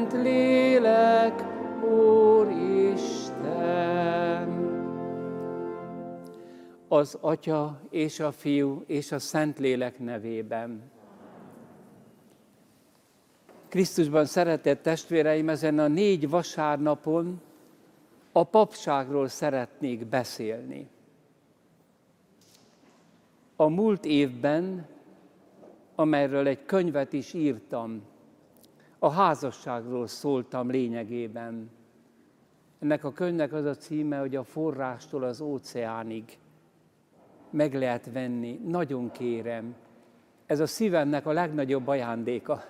Szent Lélek, Úristen. Az Atya és a Fiú és a Szent Lélek nevében. Krisztusban szeretett testvéreim, ezen a négy vasárnapon a papságról szeretnék beszélni. A múlt évben, amelyről egy könyvet is írtam, a házasságról szóltam lényegében. Ennek a könyvnek az a címe, hogy a forrástól az óceánig meg lehet venni. Nagyon kérem, ez a szívemnek a legnagyobb ajándéka.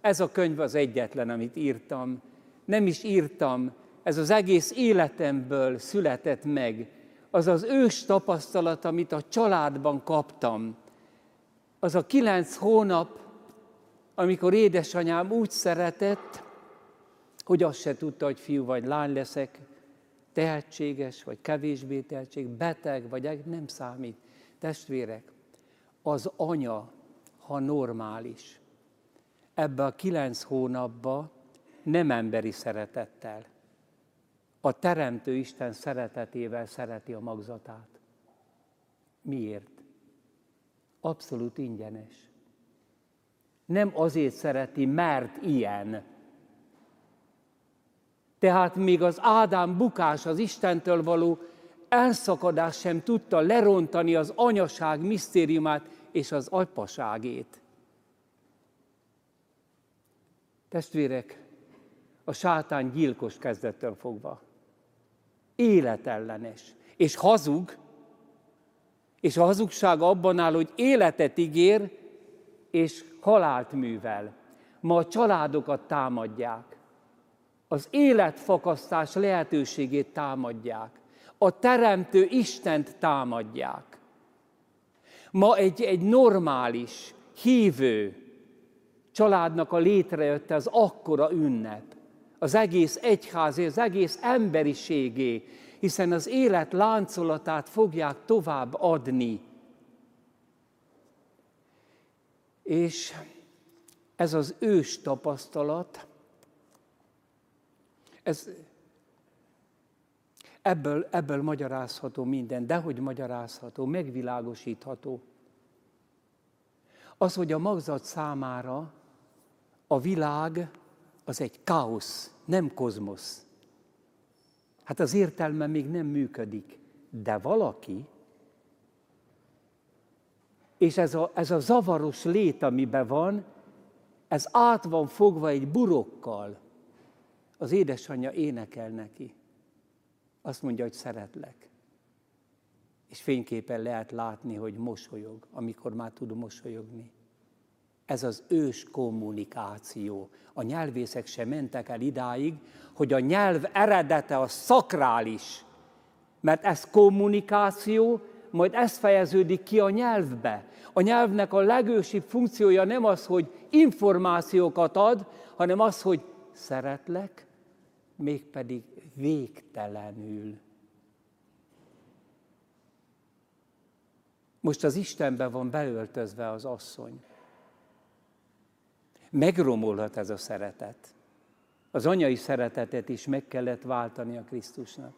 Ez a könyv az egyetlen, amit írtam. Nem is írtam, ez az egész életemből született meg. Az az ős tapasztalat, amit a családban kaptam. Az a kilenc hónap, amikor édesanyám úgy szeretett, hogy azt se tudta, hogy fiú vagy lány leszek, tehetséges, vagy kevésbé tehetség, beteg, vagy nem számít. Testvérek, az anya, ha normális, ebbe a kilenc hónapba nem emberi szeretettel, a Teremtő Isten szeretetével szereti a magzatát. Miért? Abszolút ingyenes. Nem azért szereti, mert ilyen. Tehát még az Ádám bukás, az Istentől való elszakadás sem tudta lerontani az anyaság misztériumát és az apaságét. Testvérek, a sátán gyilkos kezdettől fogva. Életellenes. És hazug, és a hazugság abban áll, hogy életet ígér, és halált művel. Ma a családokat támadják. Az életfakasztás lehetőségét támadják. A teremtő Istent támadják. Ma egy, egy normális, hívő családnak a létrejötte az akkora ünnep. Az egész egyházé, az egész emberiségé, hiszen az élet láncolatát fogják tovább adni És ez az ős tapasztalat, ez, ebből, ebből magyarázható minden, de hogy magyarázható, megvilágosítható. Az, hogy a magzat számára a világ az egy káosz, nem kozmosz. Hát az értelme még nem működik, de valaki és ez a, ez a zavaros lét, amiben van, ez át van fogva egy burokkal. Az édesanyja énekel neki. Azt mondja, hogy szeretlek. És fényképen lehet látni, hogy mosolyog, amikor már tud mosolyogni. Ez az ős kommunikáció. A nyelvészek sem mentek el idáig, hogy a nyelv eredete a szakrális, mert ez kommunikáció, majd ez fejeződik ki a nyelvbe. A nyelvnek a legősibb funkciója nem az, hogy információkat ad, hanem az, hogy szeretlek, mégpedig végtelenül. Most az Istenbe van beöltözve az asszony. Megromolhat ez a szeretet. Az anyai szeretetet is meg kellett váltani a Krisztusnak.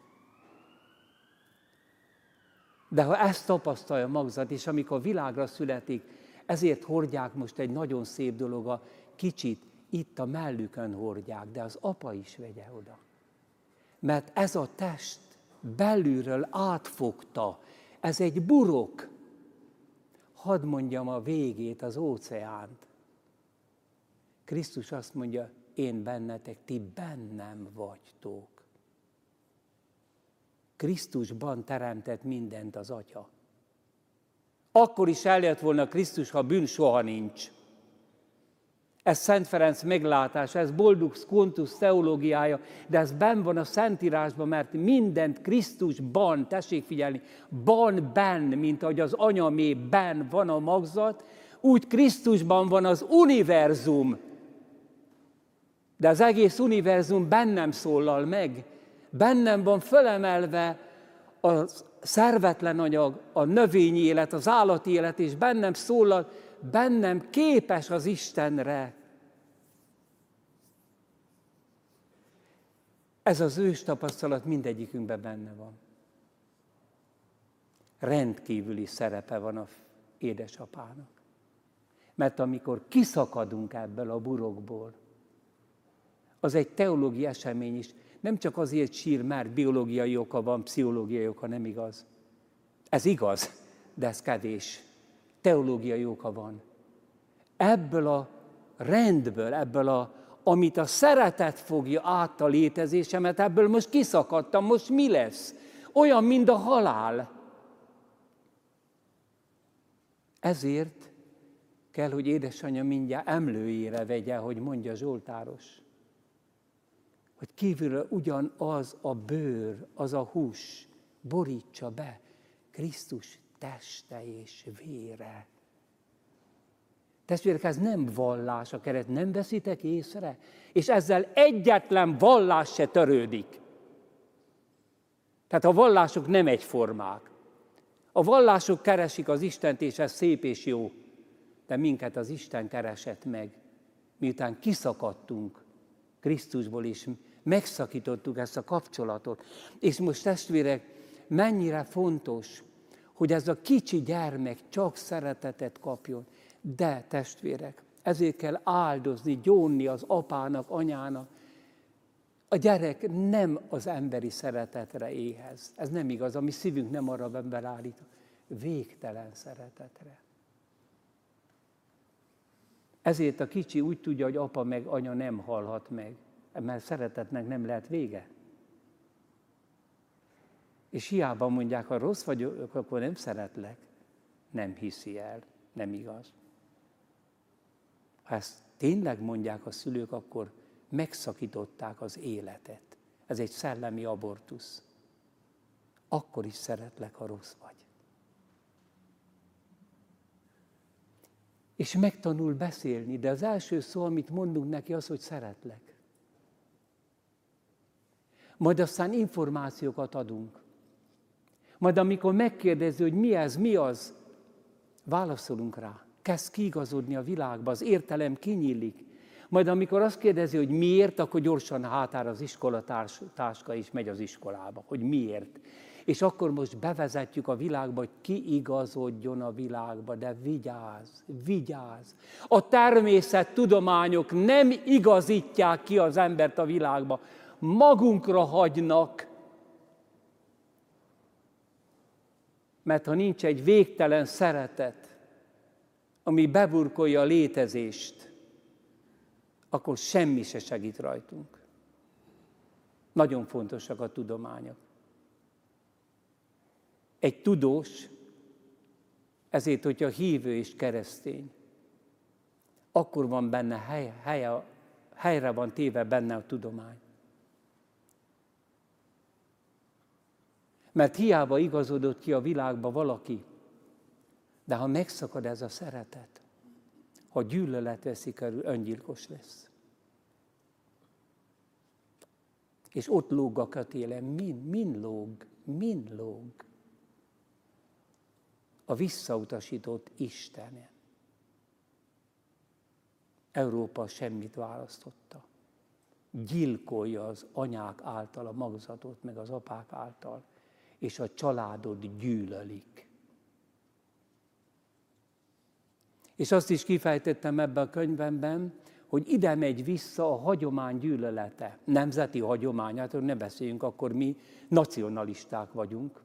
De ha ezt tapasztalja magzat, és amikor világra születik, ezért hordják most egy nagyon szép dolog, a kicsit itt a mellükön hordják, de az apa is vegye oda. Mert ez a test belülről átfogta, ez egy burok. Hadd mondjam a végét, az óceánt. Krisztus azt mondja, én bennetek, ti bennem vagytok. Krisztusban teremtett mindent az Atya. Akkor is eljött volna Krisztus, ha bűn soha nincs. Ez Szent Ferenc meglátás, ez boldog Skontus teológiája, de ez ben van a Szentírásban, mert mindent Krisztusban, tessék figyelni, ban, ben, mint ahogy az anyamé ben van a magzat, úgy Krisztusban van az univerzum. De az egész univerzum bennem szólal meg, bennem van fölemelve a szervetlen anyag, a növényi élet, az állati élet, és bennem szólal, bennem képes az Istenre. Ez az ős tapasztalat mindegyikünkben benne van. Rendkívüli szerepe van a édesapának. Mert amikor kiszakadunk ebből a burokból, az egy teológiai esemény is. Nem csak azért sír, mert biológiai oka van, pszichológiai oka, nem igaz. Ez igaz, de ez kevés. Teológiai oka van. Ebből a rendből, ebből a, amit a szeretet fogja át a létezésemet, ebből most kiszakadtam, most mi lesz? Olyan, mint a halál. Ezért kell, hogy édesanyja mindjárt emlőjére vegye, hogy mondja Zsoltáros hogy kívülről ugyanaz a bőr, az a hús borítsa be Krisztus teste és vére. Testvérek, ez nem vallás a keret, nem veszitek észre? És ezzel egyetlen vallás se törődik. Tehát a vallások nem egyformák. A vallások keresik az Istent, és ez szép és jó. De minket az Isten keresett meg, miután kiszakadtunk Krisztusból, és megszakítottuk ezt a kapcsolatot. És most testvérek, mennyire fontos, hogy ez a kicsi gyermek csak szeretetet kapjon. De testvérek, ezért kell áldozni, gyónni az apának, anyának. A gyerek nem az emberi szeretetre éhez. Ez nem igaz, a mi szívünk nem arra ember állít. Végtelen szeretetre. Ezért a kicsi úgy tudja, hogy apa meg anya nem halhat meg mert szeretetnek nem lehet vége. És hiába mondják, ha rossz vagyok, akkor nem szeretlek. Nem hiszi el, nem igaz. Ha ezt tényleg mondják a szülők, akkor megszakították az életet. Ez egy szellemi abortusz. Akkor is szeretlek, ha rossz vagy. És megtanul beszélni, de az első szó, amit mondunk neki, az, hogy szeretlek majd aztán információkat adunk. Majd amikor megkérdezi, hogy mi ez, mi az, válaszolunk rá. Kezd kiigazodni a világba, az értelem kinyílik. Majd amikor azt kérdezi, hogy miért, akkor gyorsan hátára az iskolatáska is megy az iskolába, hogy miért. És akkor most bevezetjük a világba, hogy ki igazodjon a világba, de vigyázz, vigyázz. A természettudományok nem igazítják ki az embert a világba, magunkra hagynak, mert ha nincs egy végtelen szeretet, ami beburkolja a létezést, akkor semmi se segít rajtunk. Nagyon fontosak a tudományok. Egy tudós, ezért, hogyha hívő és keresztény, akkor van benne hely, helye, helyre van téve benne a tudomány. Mert hiába igazodott ki a világba valaki, de ha megszakad ez a szeretet, ha gyűlölet veszi körül, öngyilkos lesz. És ott lóg a kötélem, min, min lóg, min lóg. A visszautasított Istenen. Európa semmit választotta. Gyilkolja az anyák által a magzatot, meg az apák által és a családod gyűlölik. És azt is kifejtettem ebben a könyvemben, hogy ide megy vissza a hagyomány gyűlölete, nemzeti hagyományát, hogy ne beszéljünk, akkor mi nacionalisták vagyunk,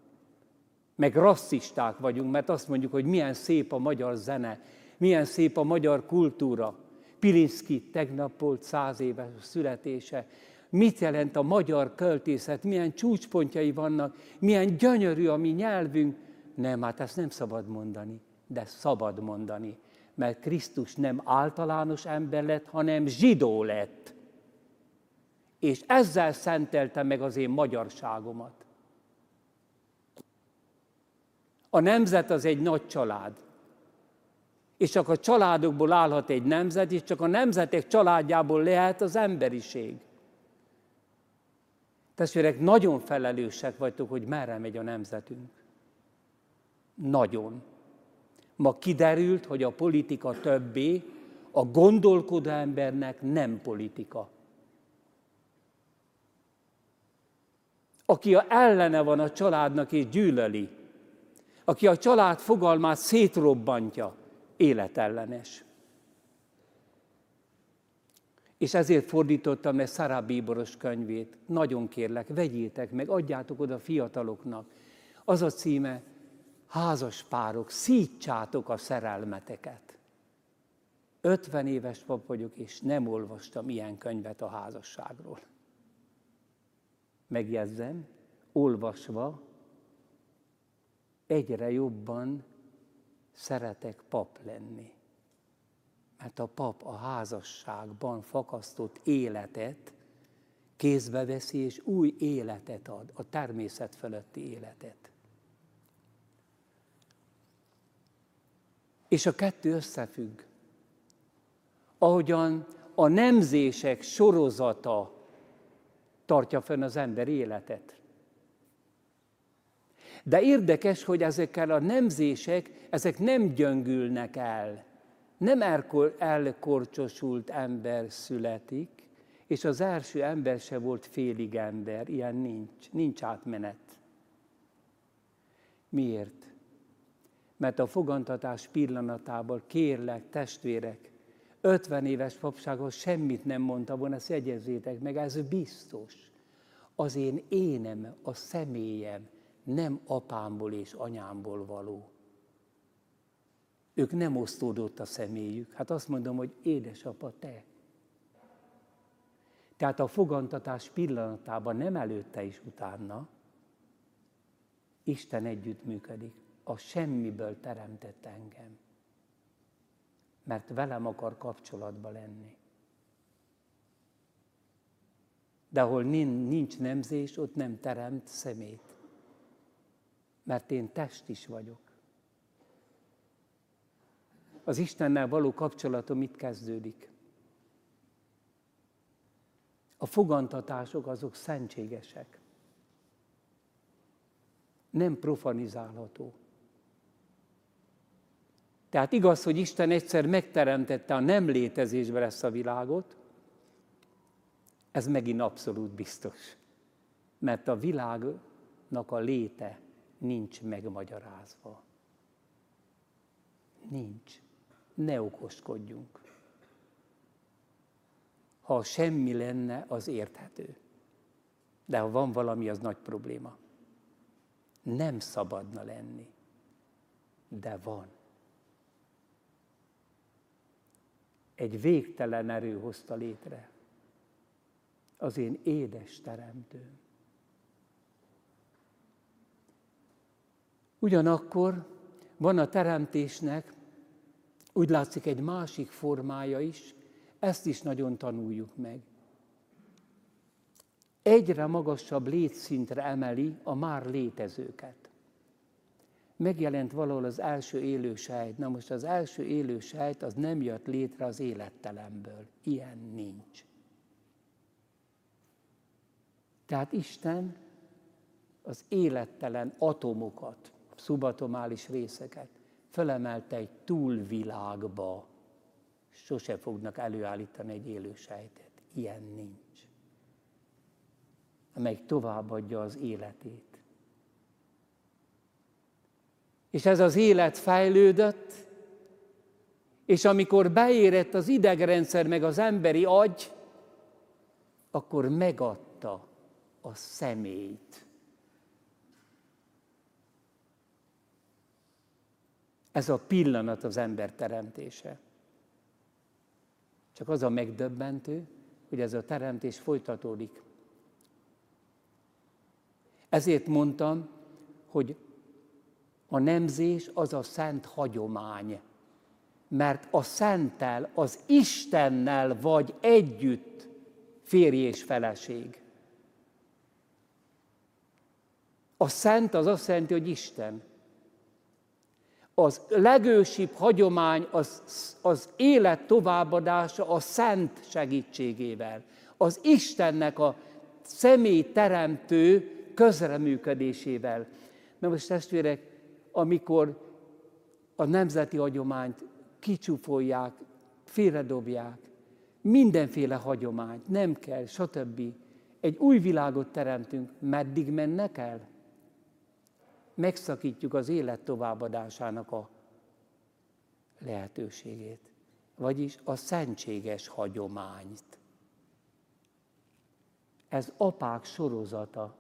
meg rasszisták vagyunk, mert azt mondjuk, hogy milyen szép a magyar zene, milyen szép a magyar kultúra. Pilinszki tegnap volt száz éves születése, mit jelent a magyar költészet, milyen csúcspontjai vannak, milyen gyönyörű a mi nyelvünk. Nem, hát ezt nem szabad mondani, de szabad mondani, mert Krisztus nem általános ember lett, hanem zsidó lett. És ezzel szentelte meg az én magyarságomat. A nemzet az egy nagy család. És csak a családokból állhat egy nemzet, és csak a nemzetek családjából lehet az emberiség. Testvérek, nagyon felelősek vagytok, hogy merre megy a nemzetünk. Nagyon. Ma kiderült, hogy a politika többé a gondolkodó embernek nem politika. aki a ellene van a családnak és gyűlöli, aki a család fogalmát szétrobbantja, életellenes. És ezért fordítottam le Szará Bíboros könyvét. Nagyon kérlek, vegyétek meg, adjátok oda fiataloknak. Az a címe, házas párok, szítsátok a szerelmeteket. 50 éves pap vagyok, és nem olvastam ilyen könyvet a házasságról. Megjegyzem, olvasva egyre jobban szeretek pap lenni. Mert a pap a házasságban fakasztott életet kézbe veszi, és új életet ad, a természet fölötti életet. És a kettő összefügg. Ahogyan a nemzések sorozata tartja fenn az ember életet. De érdekes, hogy ezekkel a nemzések, ezek nem gyöngülnek el. Nem elkorcsosult ember születik, és az első ember se volt félig ember, ilyen nincs, nincs átmenet. Miért? Mert a fogantatás pillanatában kérlek, testvérek, 50 éves papsághoz semmit nem mondta volna, ezt jegyezzétek meg, ez biztos. Az én énem, a személyem nem apámból és anyámból való. Ők nem osztódott a személyük. Hát azt mondom, hogy édesapa, te. Tehát a fogantatás pillanatában nem előtte is utána, Isten együttműködik. A semmiből teremtett engem mert velem akar kapcsolatba lenni. De ahol nincs nemzés, ott nem teremt szemét. Mert én test is vagyok. Az Istennel való kapcsolatom itt kezdődik. A fogantatások azok szentségesek. Nem profanizálható. Tehát igaz, hogy Isten egyszer megteremtette a nem létezésbe ezt a világot, ez megint abszolút biztos. Mert a világnak a léte nincs megmagyarázva. Nincs. Ne okoskodjunk. Ha semmi lenne, az érthető. De ha van valami, az nagy probléma. Nem szabadna lenni. De van. egy végtelen erő hozta létre. Az én édes teremtőm. Ugyanakkor van a teremtésnek, úgy látszik egy másik formája is, ezt is nagyon tanuljuk meg. Egyre magasabb létszintre emeli a már létezőket megjelent valahol az első élő sejt. Na most az első élő sejt az nem jött létre az élettelemből. Ilyen nincs. Tehát Isten az élettelen atomokat, szubatomális részeket fölemelte egy túlvilágba. Sose fognak előállítani egy élő sejtet. Ilyen nincs. Amelyik továbbadja az életét. És ez az élet fejlődött, és amikor beérett az idegrendszer meg az emberi agy, akkor megadta a személyt. Ez a pillanat az ember teremtése. Csak az a megdöbbentő, hogy ez a teremtés folytatódik. Ezért mondtam, hogy a nemzés az a szent hagyomány, mert a szentel, az Istennel vagy együtt férj és feleség. A szent az azt jelenti, hogy Isten. Az legősibb hagyomány az, az élet továbbadása a szent segítségével. Az Istennek a személy teremtő közreműködésével. Na most testvérek, amikor a nemzeti hagyományt kicsúfolják, félredobják, mindenféle hagyományt, nem kell, stb. egy új világot teremtünk, meddig mennek el? Megszakítjuk az élet továbbadásának a lehetőségét, vagyis a szentséges hagyományt. Ez apák sorozata.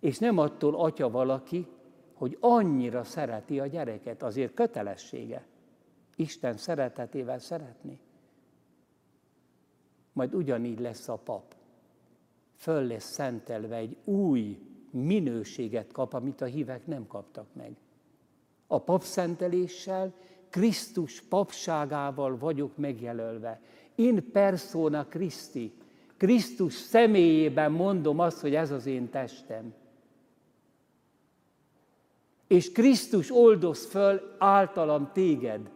És nem attól atya valaki, hogy annyira szereti a gyereket, azért kötelessége. Isten szeretetével szeretni. Majd ugyanígy lesz a pap. Föl lesz szentelve egy új minőséget kap, amit a hívek nem kaptak meg. A papszenteléssel, Krisztus papságával vagyok megjelölve. In persona Christi. Krisztus személyében mondom azt, hogy ez az én testem. És Krisztus oldoz föl általam téged.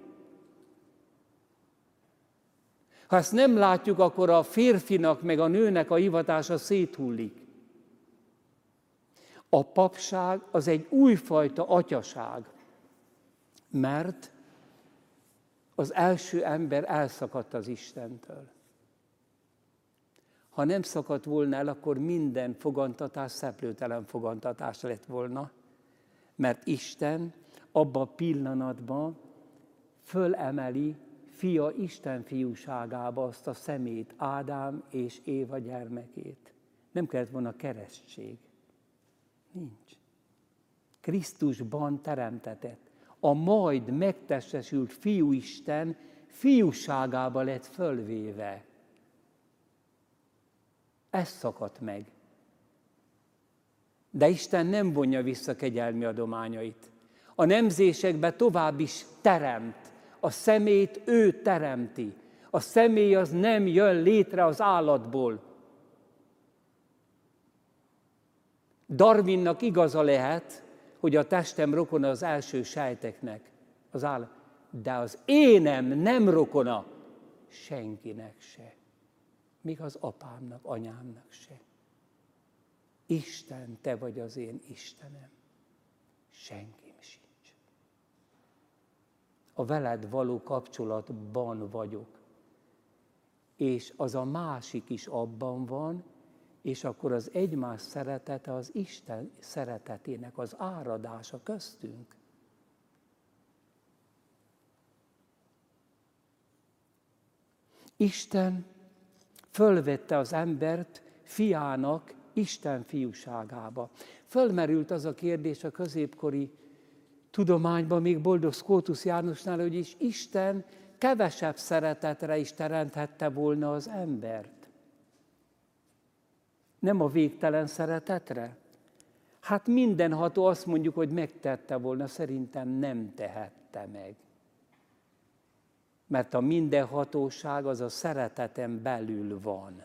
Ha ezt nem látjuk, akkor a férfinak meg a nőnek a hivatása széthullik. A papság az egy újfajta atyaság, mert az első ember elszakadt az Istentől. Ha nem szakadt volna el, akkor minden fogantatás szeplőtelen fogantatás lett volna, mert Isten abban a pillanatban fölemeli fia Isten fiúságába azt a szemét, Ádám és Éva gyermekét. Nem kellett volna keresztség. Nincs. Krisztusban teremtetett. A majd megtestesült fiú Isten fiúságába lett fölvéve. Ez szakadt meg. De Isten nem vonja vissza kegyelmi adományait. A nemzésekbe tovább is teremt a szemét ő teremti. A személy az nem jön létre az állatból. Darwinnak igaza lehet, hogy a testem rokona az első sejteknek, az állat. De az énem nem rokona senkinek se. Még az apámnak, anyámnak se. Isten, te vagy az én Istenem. Senki a veled való kapcsolatban vagyok. És az a másik is abban van, és akkor az egymás szeretete az Isten szeretetének az áradása köztünk. Isten fölvette az embert fiának Isten fiúságába. Fölmerült az a kérdés a középkori tudományban, még boldog Skótusz Jánosnál, hogy is Isten kevesebb szeretetre is teremthette volna az embert. Nem a végtelen szeretetre? Hát mindenható azt mondjuk, hogy megtette volna, szerintem nem tehette meg. Mert a mindenhatóság az a szeretetem belül van.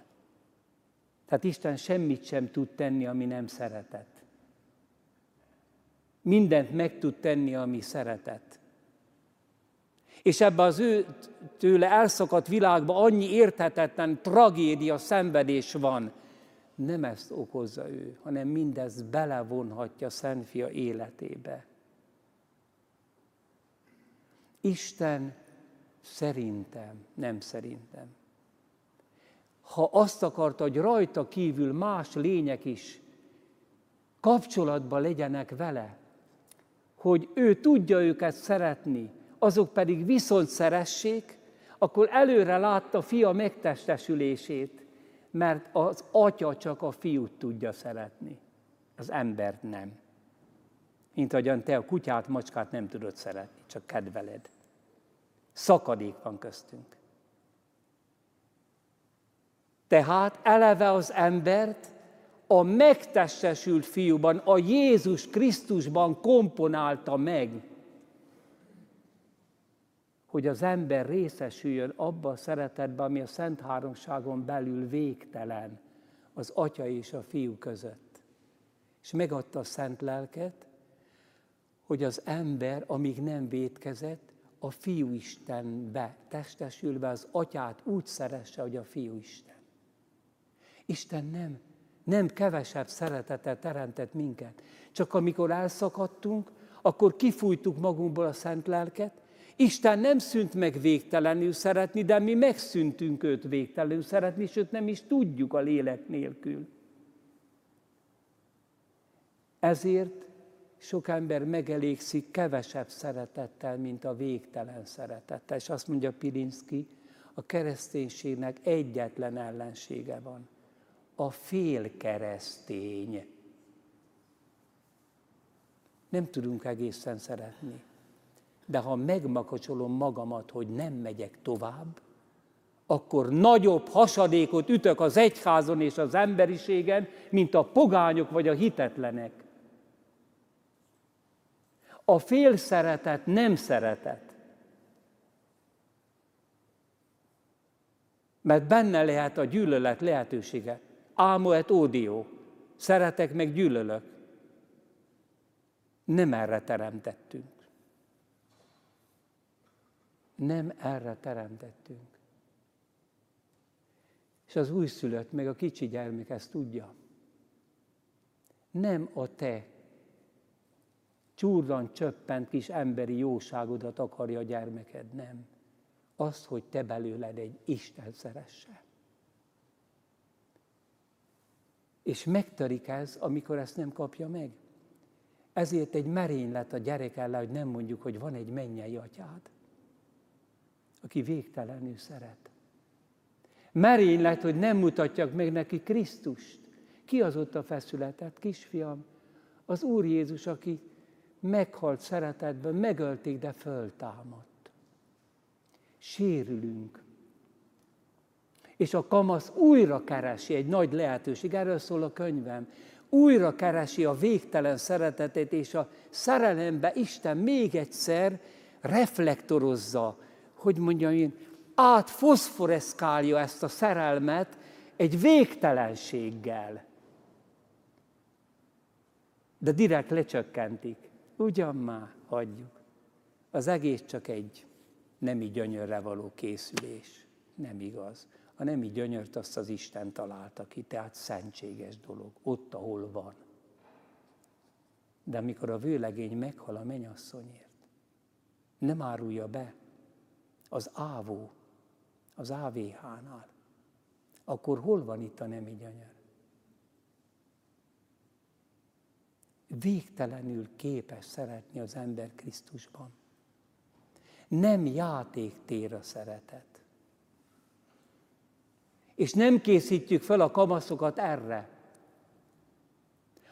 Tehát Isten semmit sem tud tenni, ami nem szeretet mindent meg tud tenni, ami szeretet. És ebbe az ő tőle elszakadt világban annyi érthetetlen tragédia, szenvedés van. Nem ezt okozza ő, hanem mindezt belevonhatja Szentfia életébe. Isten szerintem, nem szerintem. Ha azt akarta, hogy rajta kívül más lények is kapcsolatban legyenek vele, hogy ő tudja őket szeretni, azok pedig viszont szeressék, akkor előre látta fia megtestesülését, mert az atya csak a fiút tudja szeretni, az embert nem. Mint ahogyan te a kutyát, macskát nem tudod szeretni, csak kedveled. Szakadék van köztünk. Tehát eleve az embert a megtestesült fiúban, a Jézus Krisztusban komponálta meg, hogy az ember részesüljön abba a szeretetbe, ami a Szent Háromságon belül végtelen, az Atya és a Fiú között. És megadta a Szent Lelket, hogy az ember, amíg nem védkezett, a Fiú Istenbe testesülve az Atyát úgy szeresse, hogy a Fiú Isten. Isten nem nem kevesebb szeretetet teremtett minket. Csak amikor elszakadtunk, akkor kifújtuk magunkból a szent lelket, Isten nem szűnt meg végtelenül szeretni, de mi megszűntünk őt végtelenül szeretni, sőt nem is tudjuk a lélek nélkül. Ezért sok ember megelégszik kevesebb szeretettel, mint a végtelen szeretettel. És azt mondja Pilinszki, a kereszténységnek egyetlen ellensége van. A fél keresztény. Nem tudunk egészen szeretni. De ha megmakacsolom magamat, hogy nem megyek tovább, akkor nagyobb hasadékot ütök az egyházon és az emberiségen, mint a pogányok vagy a hitetlenek. A fél szeretet nem szeretet. Mert benne lehet a gyűlölet lehetősége. Ámo et ódió. Szeretek meg gyűlölök. Nem erre teremtettünk. Nem erre teremtettünk. És az újszülött, meg a kicsi gyermek ezt tudja. Nem a te csúrdan csöppent kis emberi jóságodat akarja a gyermeked, nem. Az, hogy te belőled egy Isten szeresse. És megtörik ez, amikor ezt nem kapja meg. Ezért egy merénylet a gyerek ellen, hogy nem mondjuk, hogy van egy mennyei atyád, aki végtelenül szeret. Merénylet, hogy nem mutatjak meg neki Krisztust. Ki az ott a feszületet, kisfiam? Az Úr Jézus, aki meghalt szeretetben, megölték, de föltámadt. Sérülünk. És a kamasz újra keresi, egy nagy lehetőség, erről szól a könyvem, újra keresi a végtelen szeretetét, és a szerelembe Isten még egyszer reflektorozza, hogy mondjam én, átfoszforeszkálja ezt a szerelmet egy végtelenséggel. De direkt lecsökkentik. Ugyan már hagyjuk. Az egész csak egy nemi gyönyörre való készülés. Nem igaz. A nemi gyönyört azt az Isten találta ki, tehát szentséges dolog, ott, ahol van. De amikor a vőlegény meghal a menyasszonyért, nem árulja be az ávó, az AVH-nál, akkor hol van itt a nemi gyönyör? végtelenül képes szeretni az ember Krisztusban. Nem játéktér a szeretet. És nem készítjük fel a kamaszokat erre,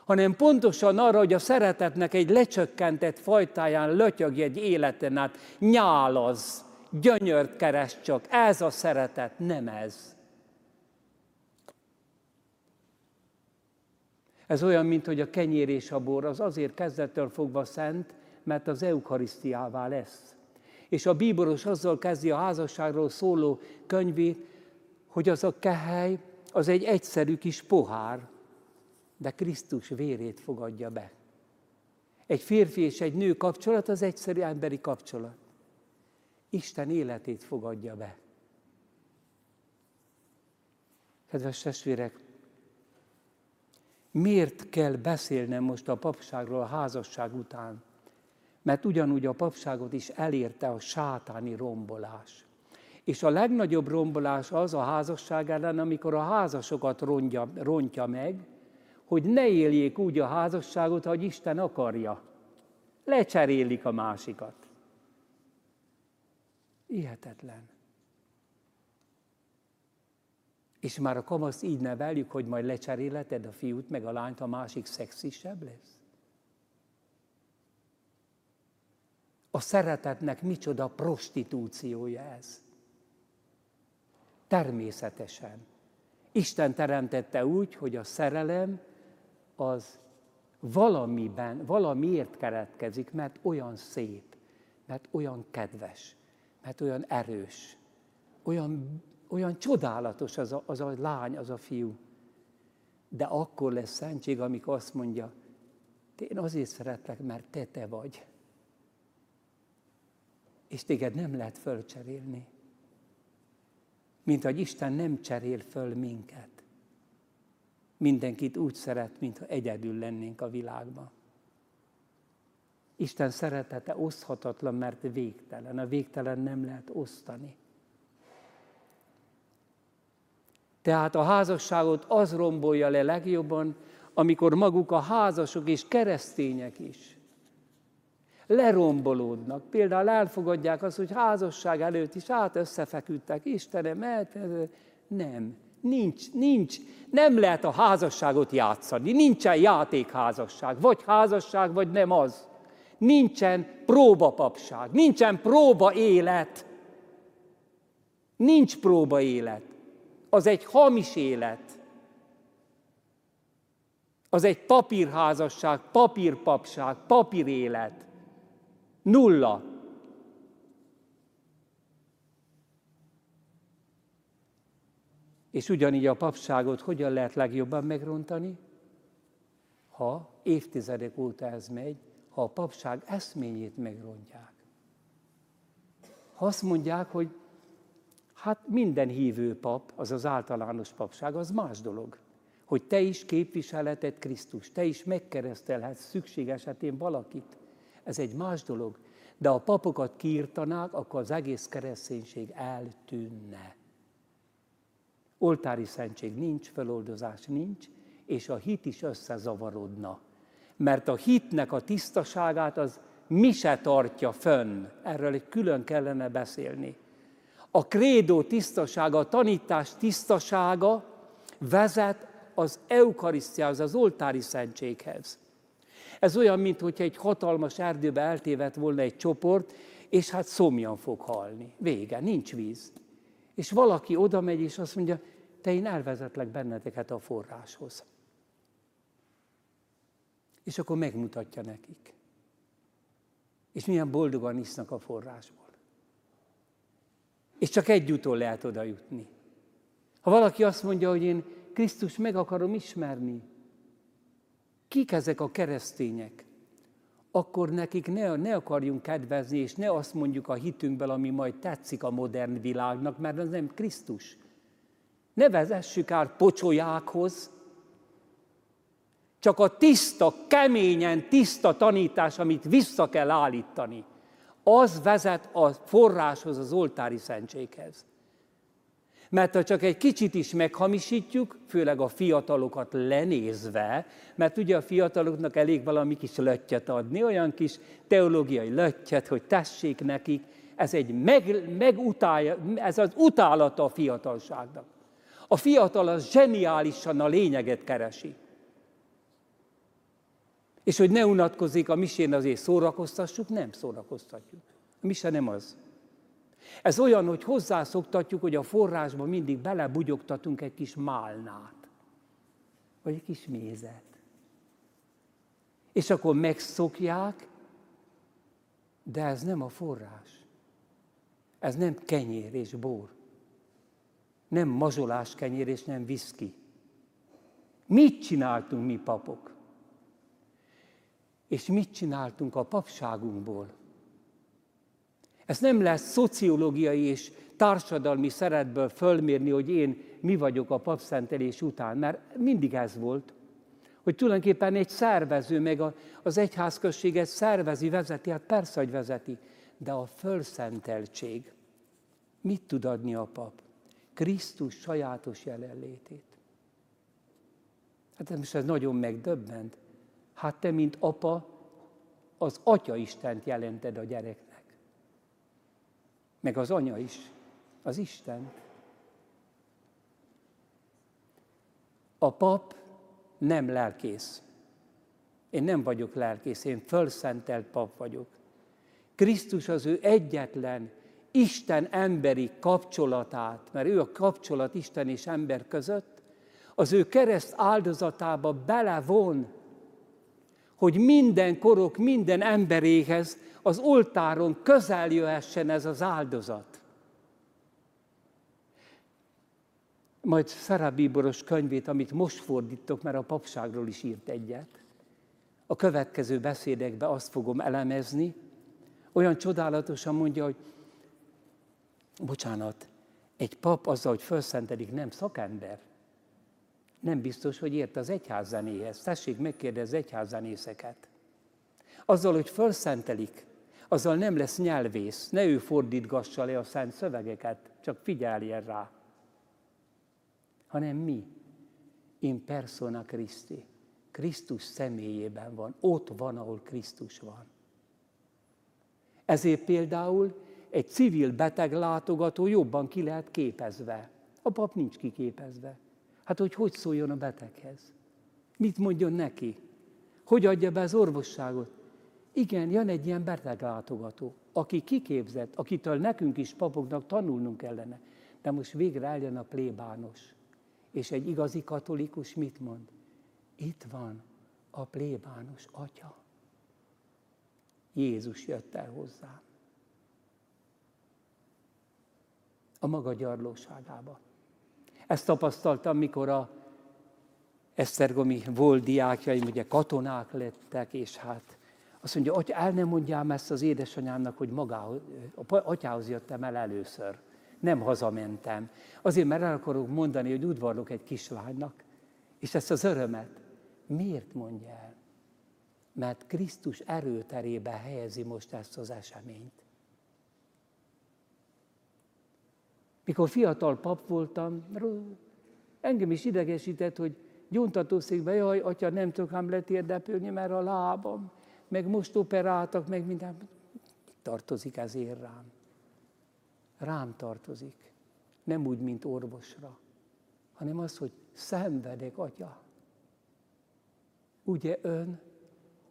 hanem pontosan arra, hogy a szeretetnek egy lecsökkentett fajtáján lötyög egy életen át, nyálaz, gyönyört keres csak. Ez a szeretet, nem ez. Ez olyan, mint hogy a kenyér és a bor az azért kezdettől fogva szent, mert az eukarisztiává lesz. És a bíboros azzal kezdi a házasságról szóló könyvét, hogy az a kehely, az egy egyszerű kis pohár, de Krisztus vérét fogadja be. Egy férfi és egy nő kapcsolat az egyszerű emberi kapcsolat. Isten életét fogadja be. Kedves testvérek, Miért kell beszélnem most a papságról a házasság után? Mert ugyanúgy a papságot is elérte a sátáni rombolás. És a legnagyobb rombolás az a házasság ellen, amikor a házasokat rontja, rontja meg, hogy ne éljék úgy a házasságot, hogy Isten akarja. Lecserélik a másikat. Ihetetlen. És már a kamasz így neveljük, hogy majd lecseréleted a fiút meg a lányt, a másik szexisebb lesz? A szeretetnek micsoda prostitúciója ez. Természetesen. Isten teremtette úgy, hogy a szerelem az valamiben, valamiért keretkezik, mert olyan szép, mert olyan kedves, mert olyan erős, olyan olyan csodálatos az a, az a lány, az a fiú. De akkor lesz szentség, amikor azt mondja, én azért szeretlek, mert te te vagy. És téged nem lehet fölcserélni. Mint hogy Isten nem cserél föl minket. Mindenkit úgy szeret, mintha egyedül lennénk a világban. Isten szeretete oszthatatlan, mert végtelen. A végtelen nem lehet osztani. Tehát a házasságot az rombolja le legjobban, amikor maguk a házasok és keresztények is lerombolódnak. Például elfogadják azt, hogy házasság előtt is át összefeküdtek. Istenem, mert nem. Nincs, nincs. Nem lehet a házasságot játszani. Nincsen játékházasság. Vagy házasság, vagy nem az. Nincsen próbapapság. Nincsen próba élet. Nincs próba élet. Az egy hamis élet. Az egy papírházasság, papírpapság, papírélet. Nulla. És ugyanígy a papságot hogyan lehet legjobban megrontani? Ha évtizedek óta ez megy, ha a papság eszményét megrontják. Ha azt mondják, hogy hát minden hívő pap, az az általános papság, az más dolog. Hogy te is képviseleted Krisztus, te is megkeresztelhetsz szükség esetén valakit. Ez egy más dolog. De ha a papokat kiírtanák, akkor az egész kereszténység eltűnne. Oltári szentség nincs, feloldozás nincs, és a hit is összezavarodna. Mert a hitnek a tisztaságát az mi se tartja fönn. Erről egy külön kellene beszélni. A krédó tisztasága, a tanítás tisztasága vezet az eukarisztiához, az oltári szentséghez. Ez olyan, mintha egy hatalmas erdőbe eltévedt volna egy csoport, és hát szomjan fog halni. Vége, nincs víz. És valaki oda megy, és azt mondja, te én elvezetlek benneteket a forráshoz. És akkor megmutatja nekik. És milyen boldogan isznak a forrásból. És csak egy úton lehet oda jutni. Ha valaki azt mondja, hogy én Krisztus meg akarom ismerni, kik ezek a keresztények? Akkor nekik ne, ne akarjunk kedvezni, és ne azt mondjuk a hitünkből, ami majd tetszik a modern világnak, mert az nem Krisztus. Ne vezessük át pocsolyákhoz, csak a tiszta, keményen tiszta tanítás, amit vissza kell állítani, az vezet a forráshoz, az oltári szentséghez. Mert ha csak egy kicsit is meghamisítjuk, főleg a fiatalokat lenézve, mert ugye a fiataloknak elég valami kis löttyet adni, olyan kis teológiai löttyet, hogy tessék nekik, ez egy meg, megutálja, ez az utálata a fiatalságnak. A fiatal az zseniálisan a lényeget keresi. És hogy ne unatkozik a misén azért szórakoztassuk, nem szórakoztatjuk. A mise nem az. Ez olyan, hogy hozzászoktatjuk, hogy a forrásba mindig belebugyogtatunk egy kis málnát, vagy egy kis mézet. És akkor megszokják, de ez nem a forrás. Ez nem kenyér és bor. Nem mazsolás kenyér és nem viszki. Mit csináltunk mi papok? És mit csináltunk a papságunkból? Ez nem lesz szociológiai és társadalmi szeretből fölmérni, hogy én mi vagyok a papszentelés után, mert mindig ez volt, hogy tulajdonképpen egy szervező, meg az egyházközséget szervezi, vezeti, hát persze, hogy vezeti, de a fölszenteltség mit tud adni a pap? Krisztus sajátos jelenlétét. Hát most ez nagyon megdöbbent. Hát te, mint apa, az Atya Istent jelented a gyereknek meg az anya is, az Isten. A pap nem lelkész. Én nem vagyok lelkész, én fölszentelt pap vagyok. Krisztus az ő egyetlen Isten emberi kapcsolatát, mert ő a kapcsolat Isten és ember között, az ő kereszt áldozatába belevon, hogy minden korok, minden emberéhez az oltáron közel jöhessen ez az áldozat. Majd Szara Bíboros könyvét, amit most fordítok, mert a papságról is írt egyet, a következő beszédekben azt fogom elemezni, olyan csodálatosan mondja, hogy bocsánat, egy pap azzal, hogy felszentedik, nem szakember. Nem biztos, hogy ért az egyházzenéhez. Tessék megkérdezni az egyházzenészeket. Azzal, hogy felszentelik, azzal nem lesz nyelvész. Ne ő fordítgassa le a szent szövegeket, csak figyeljen rá. Hanem mi, in persona Christi. Krisztus személyében van, ott van, ahol Krisztus van. Ezért például egy civil beteg látogató jobban ki lehet képezve. A pap nincs kiképezve. Hát, hogy hogy szóljon a beteghez? Mit mondjon neki? Hogy adja be az orvosságot? Igen, jön egy ilyen beteglátogató, aki kiképzett, akitől nekünk is papoknak tanulnunk kellene. De most végre eljön a plébános. És egy igazi katolikus mit mond? Itt van a plébános atya. Jézus jött el hozzám. A maga gyarlóságába. Ezt tapasztaltam, mikor a Esztergomi volt diákjaim, ugye katonák lettek, és hát azt mondja, atya, el nem mondjám ezt az édesanyámnak, hogy magához, atyához jöttem el először. Nem hazamentem. Azért, mert el akarok mondani, hogy udvarlok egy kislánynak, és ezt az örömet miért mondja el? Mert Krisztus erőterébe helyezi most ezt az eseményt. Mikor fiatal pap voltam, engem is idegesített, hogy gyóntatószékbe, jaj, atya, nem tudok ám letérdepülni, mert a lábam, meg most operáltak, meg minden. Tartozik ezért rám? Rám tartozik. Nem úgy, mint orvosra, hanem az, hogy szenvedek, atya. Ugye ön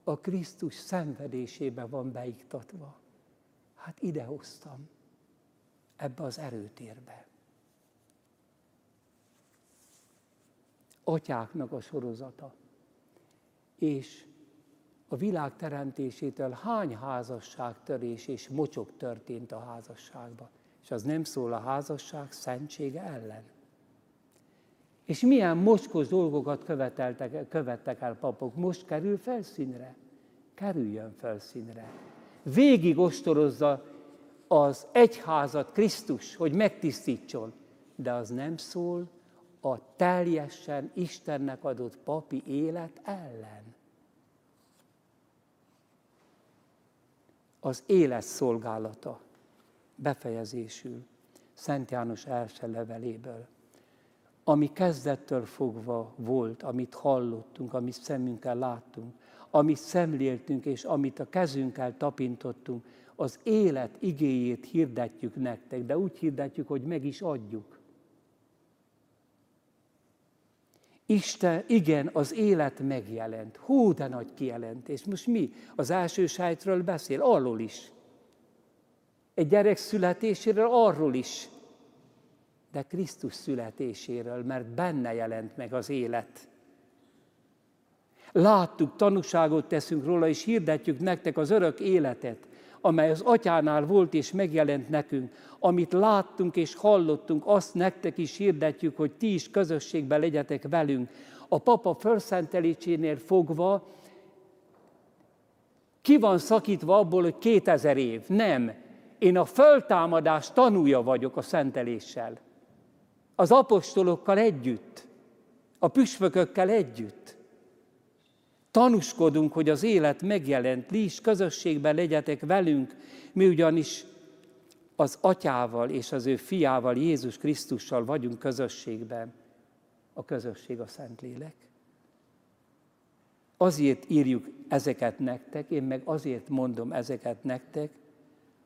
a Krisztus szenvedésébe van beiktatva. Hát idehoztam ebbe az erőtérbe. Atyáknak a sorozata. És a világ teremtésétől hány házasságtörés és mocsok történt a házasságban. És az nem szól a házasság szentsége ellen. És milyen mocskos dolgokat követeltek, követtek el papok. Most kerül felszínre? Kerüljön felszínre. Végig ostorozza az egyházat Krisztus, hogy megtisztítson, de az nem szól a teljesen Istennek adott papi élet ellen. Az élet szolgálata befejezésül Szent János első leveléből ami kezdettől fogva volt, amit hallottunk, amit szemünkkel láttunk, amit szemléltünk, és amit a kezünkkel tapintottunk, az élet igéjét hirdetjük nektek, de úgy hirdetjük, hogy meg is adjuk. Isten, igen, az élet megjelent. Hú, de nagy kijelentés. Most mi? Az első sájtról beszél? Arról is. Egy gyerek születéséről arról is de Krisztus születéséről, mert benne jelent meg az élet. Láttuk, tanúságot teszünk róla, és hirdetjük nektek az örök életet, amely az atyánál volt és megjelent nekünk. Amit láttunk és hallottunk, azt nektek is hirdetjük, hogy ti is közösségben legyetek velünk. A papa felszentelésénél fogva ki van szakítva abból, hogy 2000 év. Nem. Én a föltámadás tanúja vagyok a szenteléssel az apostolokkal együtt, a püspökökkel együtt. Tanúskodunk, hogy az élet megjelent, is közösségben legyetek velünk, mi ugyanis az atyával és az ő fiával, Jézus Krisztussal vagyunk közösségben. A közösség a Szentlélek. Azért írjuk ezeket nektek, én meg azért mondom ezeket nektek,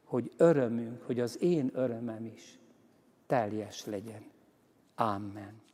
hogy örömünk, hogy az én örömem is teljes legyen. Amen.